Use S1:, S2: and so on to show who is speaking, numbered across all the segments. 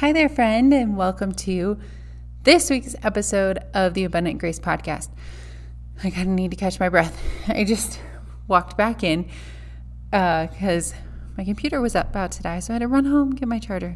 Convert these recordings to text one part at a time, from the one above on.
S1: Hi there, friend, and welcome to this week's episode of the Abundant Grace Podcast. I kind of need to catch my breath. I just walked back in because uh, my computer was about to die, so I had to run home get my charger.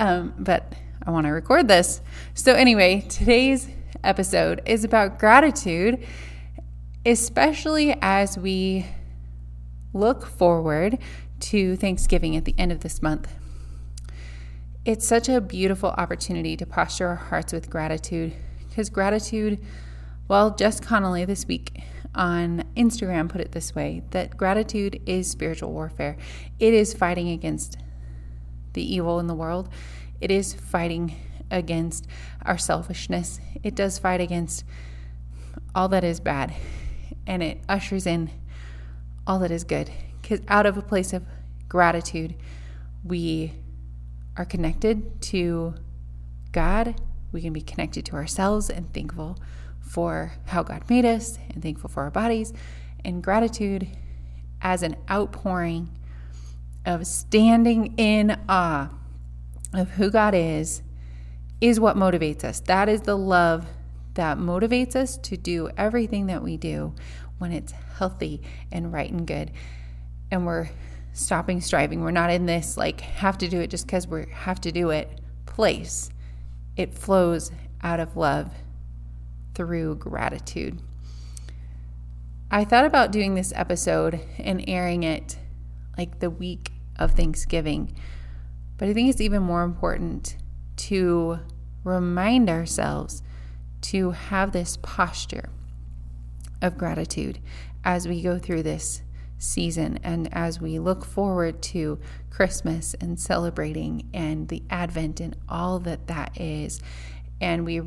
S1: Um, but I want to record this. So, anyway, today's episode is about gratitude, especially as we look forward to Thanksgiving at the end of this month. It's such a beautiful opportunity to posture our hearts with gratitude because gratitude, well, Jess Connolly this week on Instagram put it this way that gratitude is spiritual warfare. It is fighting against the evil in the world, it is fighting against our selfishness, it does fight against all that is bad, and it ushers in all that is good. Because out of a place of gratitude, we are connected to God, we can be connected to ourselves and thankful for how God made us and thankful for our bodies. And gratitude as an outpouring of standing in awe of who God is, is what motivates us. That is the love that motivates us to do everything that we do when it's healthy and right and good. And we're stopping striving. We're not in this like have to do it just because we have to do it place. It flows out of love through gratitude. I thought about doing this episode and airing it like the week of Thanksgiving, but I think it's even more important to remind ourselves to have this posture of gratitude as we go through this season and as we look forward to Christmas and celebrating and the Advent and all that that is, and we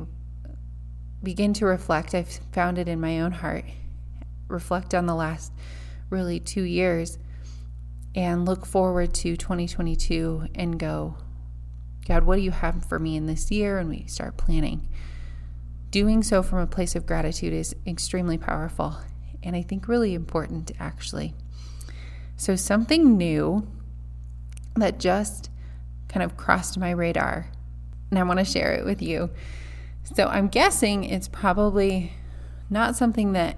S1: begin to reflect, I've found it in my own heart, reflect on the last really two years and look forward to 2022 and go, God, what do you have for me in this year? And we start planning. Doing so from a place of gratitude is extremely powerful and I think really important actually. So, something new that just kind of crossed my radar, and I want to share it with you. So, I'm guessing it's probably not something that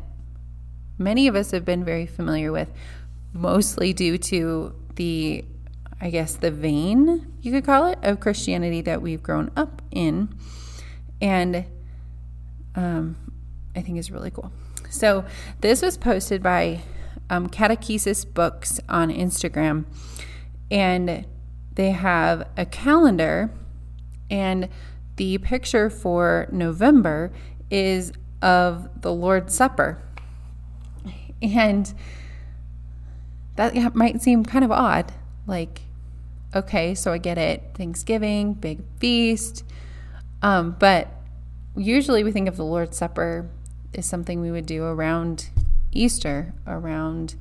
S1: many of us have been very familiar with, mostly due to the, I guess, the vein, you could call it, of Christianity that we've grown up in. And um, I think is really cool. So, this was posted by um, Catechesis Books on Instagram, and they have a calendar, and the picture for November is of the Lord's Supper. And that might seem kind of odd. Like, okay, so I get it. Thanksgiving, big feast. Um, but usually we think of the Lord's Supper is something we would do around Easter around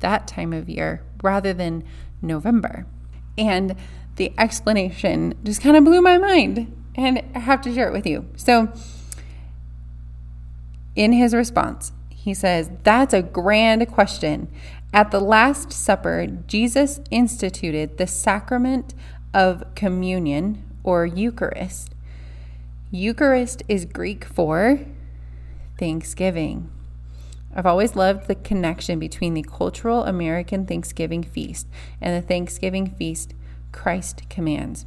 S1: that time of year rather than November. And the explanation just kind of blew my mind, and I have to share it with you. So, in his response, he says, That's a grand question. At the Last Supper, Jesus instituted the sacrament of communion or Eucharist. Eucharist is Greek for thanksgiving. I've always loved the connection between the cultural American Thanksgiving feast and the Thanksgiving feast Christ commands.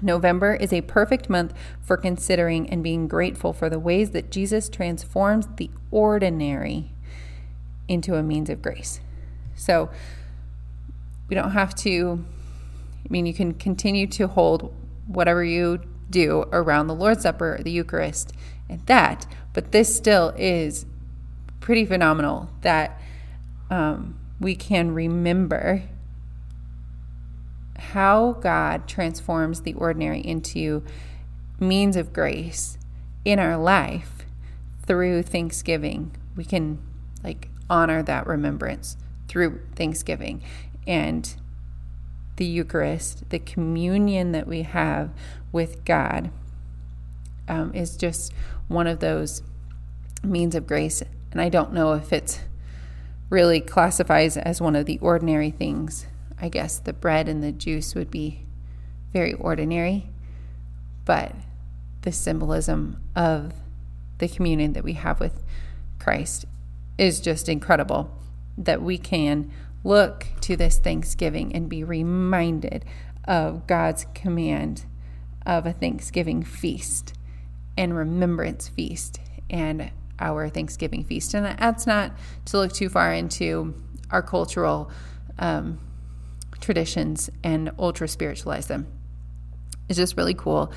S1: November is a perfect month for considering and being grateful for the ways that Jesus transforms the ordinary into a means of grace. So we don't have to, I mean, you can continue to hold whatever you do around the Lord's Supper, the Eucharist, and that, but this still is pretty phenomenal that um, we can remember how God transforms the ordinary into means of grace in our life through Thanksgiving. We can like honor that remembrance through Thanksgiving and the Eucharist, the communion that we have with God, um, is just one of those means of grace. And I don't know if it's really classifies as one of the ordinary things. I guess the bread and the juice would be very ordinary, but the symbolism of the communion that we have with Christ is just incredible that we can look to this Thanksgiving and be reminded of God's command of a Thanksgiving feast and remembrance feast and our Thanksgiving feast. And that's not to look too far into our cultural um, traditions and ultra spiritualize them. It's just really cool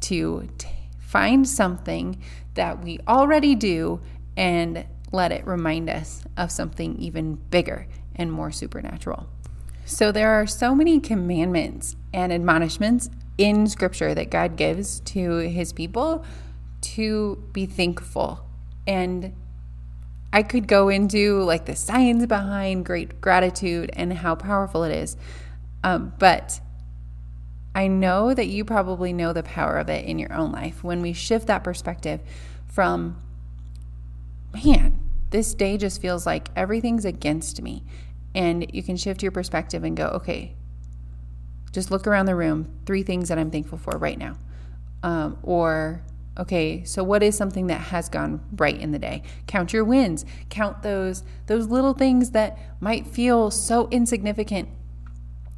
S1: to t- find something that we already do and let it remind us of something even bigger and more supernatural. So, there are so many commandments and admonishments in Scripture that God gives to His people to be thankful. And I could go into like the science behind great gratitude and how powerful it is. Um, but I know that you probably know the power of it in your own life. When we shift that perspective from, man, this day just feels like everything's against me. And you can shift your perspective and go, okay, just look around the room, three things that I'm thankful for right now. Um, or, okay, so what is something that has gone right in the day? Count your wins. Count those those little things that might feel so insignificant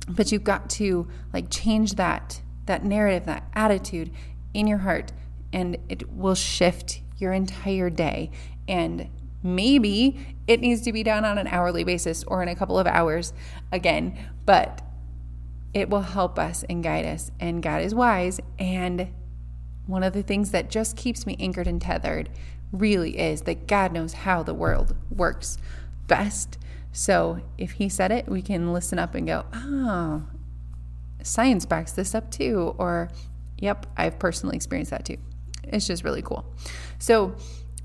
S1: but you've got to like change that that narrative, that attitude in your heart and it will shift your entire day and maybe it needs to be done on an hourly basis or in a couple of hours again, but it will help us and guide us and God is wise and one of the things that just keeps me anchored and tethered really is that God knows how the world works best so if he said it, we can listen up and go, oh, science backs this up too. Or, yep, I've personally experienced that too. It's just really cool. So,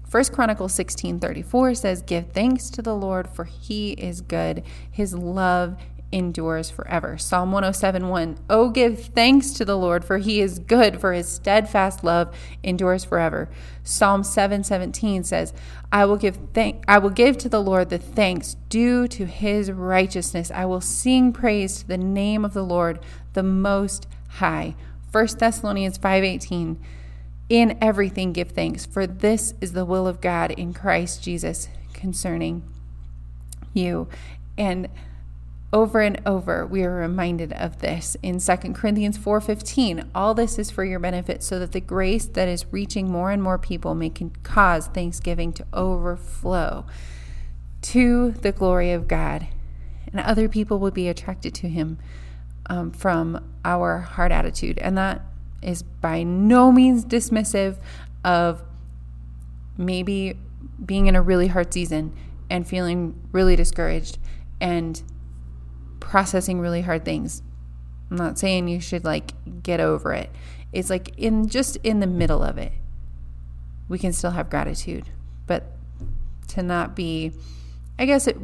S1: First Chronicles 16 34 says, Give thanks to the Lord, for he is good. His love endures forever. Psalm 107 1. Oh, give thanks to the Lord, for he is good, for his steadfast love endures forever. Psalm 7:17 says, I will give thank I will give to the Lord the thanks due to his righteousness. I will sing praise to the name of the Lord, the most high. 1 Thessalonians 5:18 In everything give thanks, for this is the will of God in Christ Jesus concerning you. And over and over we are reminded of this. In 2 corinthians 4.15 all this is for your benefit so that the grace that is reaching more and more people may cause thanksgiving to overflow to the glory of god. And other people will be attracted to him um, from our heart attitude. And that is by no means dismissive of maybe being in a really hard season and feeling really discouraged and processing really hard things. I'm not saying you should like get over it. It's like in just in the middle of it, we can still have gratitude, but to not be, I guess it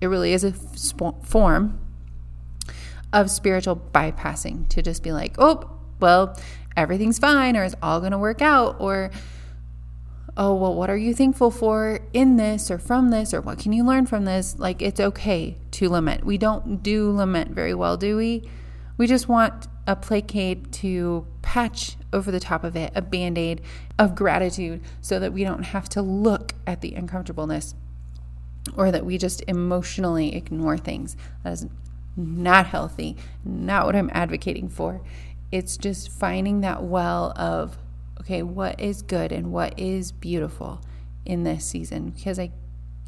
S1: it really is a form of spiritual bypassing to just be like, oh, well, everything's fine, or it's all going to work out, or oh, well, what are you thankful for in this or from this, or what can you learn from this? Like, it's okay to lament. We don't do lament very well, do we? We just want a placate to patch over the top of it, a band aid of gratitude, so that we don't have to look at the uncomfortableness or that we just emotionally ignore things. That is not healthy, not what I'm advocating for. It's just finding that well of okay, what is good and what is beautiful in this season? Because I,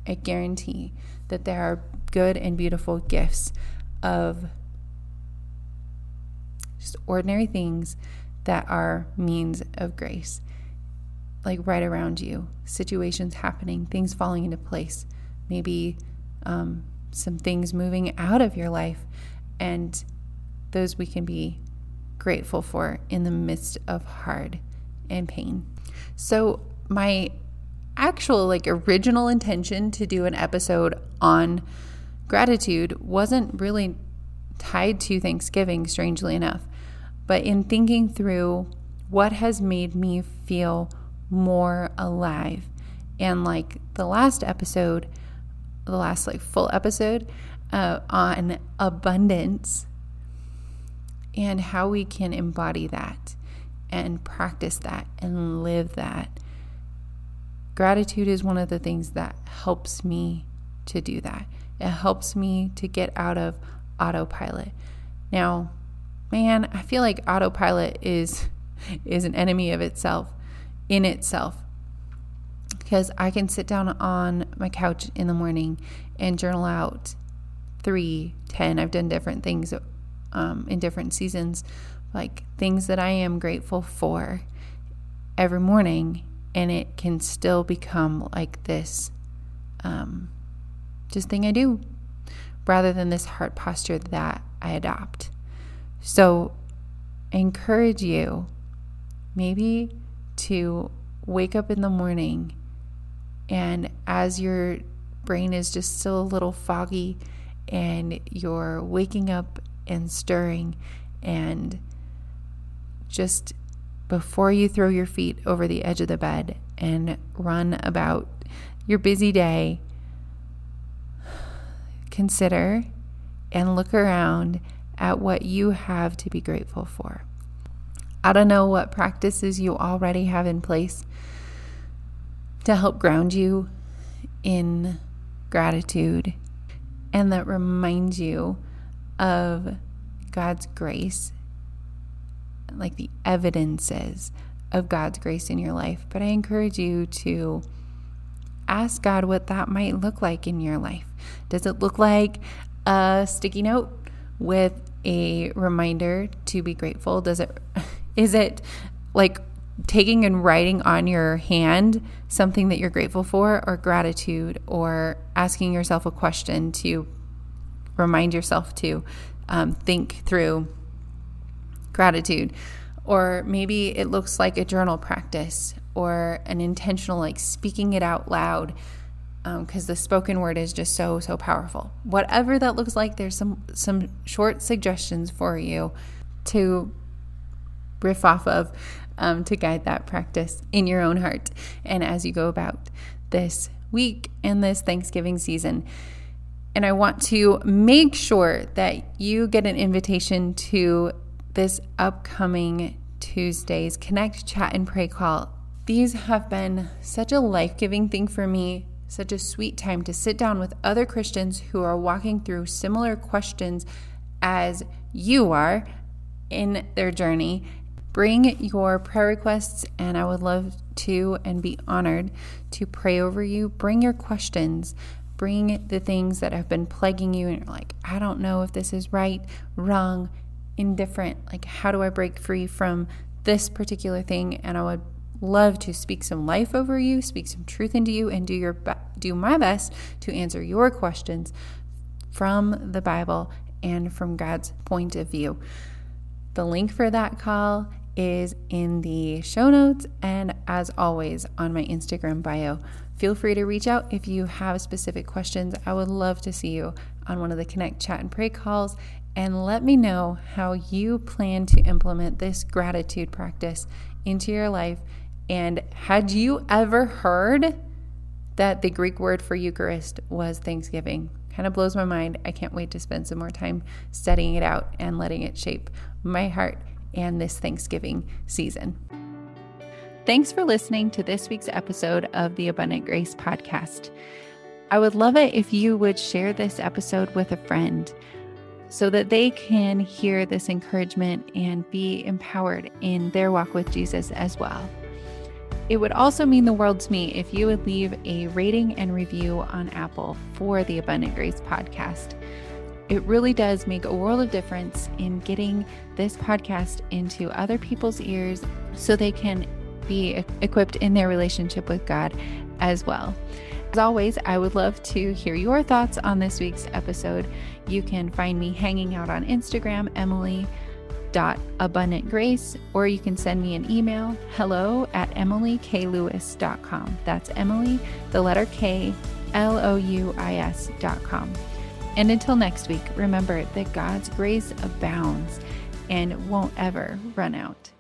S1: I guarantee that there are good and beautiful gifts of just ordinary things that are means of grace, like right around you, situations happening, things falling into place, maybe um, some things moving out of your life, and those we can be grateful for in the midst of hard and pain. So, my actual, like, original intention to do an episode on gratitude wasn't really tied to Thanksgiving, strangely enough. But in thinking through what has made me feel more alive, and like the last episode, the last like full episode uh, on abundance and how we can embody that and practice that and live that. Gratitude is one of the things that helps me to do that. It helps me to get out of autopilot. Now, man, I feel like autopilot is is an enemy of itself in itself. Because I can sit down on my couch in the morning and journal out three, ten. I've done different things um, in different seasons, like things that I am grateful for every morning, and it can still become like this um, just thing I do rather than this heart posture that I adopt. So, I encourage you maybe to wake up in the morning and as your brain is just still a little foggy and you're waking up and stirring and just before you throw your feet over the edge of the bed and run about your busy day consider and look around at what you have to be grateful for. I don't know what practices you already have in place to help ground you in gratitude and that reminds you of God's grace, like the evidences of God's grace in your life. But I encourage you to ask God what that might look like in your life. Does it look like a sticky note with a reminder to be grateful? Does it is it like taking and writing on your hand something that you're grateful for or gratitude or asking yourself a question to remind yourself to um, think through gratitude or maybe it looks like a journal practice or an intentional like speaking it out loud because um, the spoken word is just so so powerful whatever that looks like there's some some short suggestions for you to riff off of um, to guide that practice in your own heart and as you go about this week and this Thanksgiving season. And I want to make sure that you get an invitation to this upcoming Tuesday's Connect, Chat, and Pray call. These have been such a life giving thing for me, such a sweet time to sit down with other Christians who are walking through similar questions as you are in their journey Bring your prayer requests, and I would love to and be honored to pray over you. Bring your questions. Bring the things that have been plaguing you, and you're like, I don't know if this is right, wrong, indifferent. Like, how do I break free from this particular thing? And I would love to speak some life over you, speak some truth into you, and do your be- do my best to answer your questions from the Bible and from God's point of view. The link for that call is in the show notes and, as always, on my Instagram bio. Feel free to reach out if you have specific questions. I would love to see you on one of the Connect, Chat, and Pray calls. And let me know how you plan to implement this gratitude practice into your life. And had you ever heard that the Greek word for Eucharist was Thanksgiving? Kind of blows my mind. I can't wait to spend some more time studying it out and letting it shape my heart and this Thanksgiving season. Thanks for listening to this week's episode of the Abundant Grace Podcast. I would love it if you would share this episode with a friend so that they can hear this encouragement and be empowered in their walk with Jesus as well. It would also mean the world to me if you would leave a rating and review on Apple for the Abundant Grace podcast. It really does make a world of difference in getting this podcast into other people's ears so they can be equipped in their relationship with God as well. As always, I would love to hear your thoughts on this week's episode. You can find me hanging out on Instagram, Emily abundantgrace, or you can send me an email hello at emilyklouis.com. That's Emily, the letter K, L O U I S.com. And until next week, remember that God's grace abounds and won't ever run out.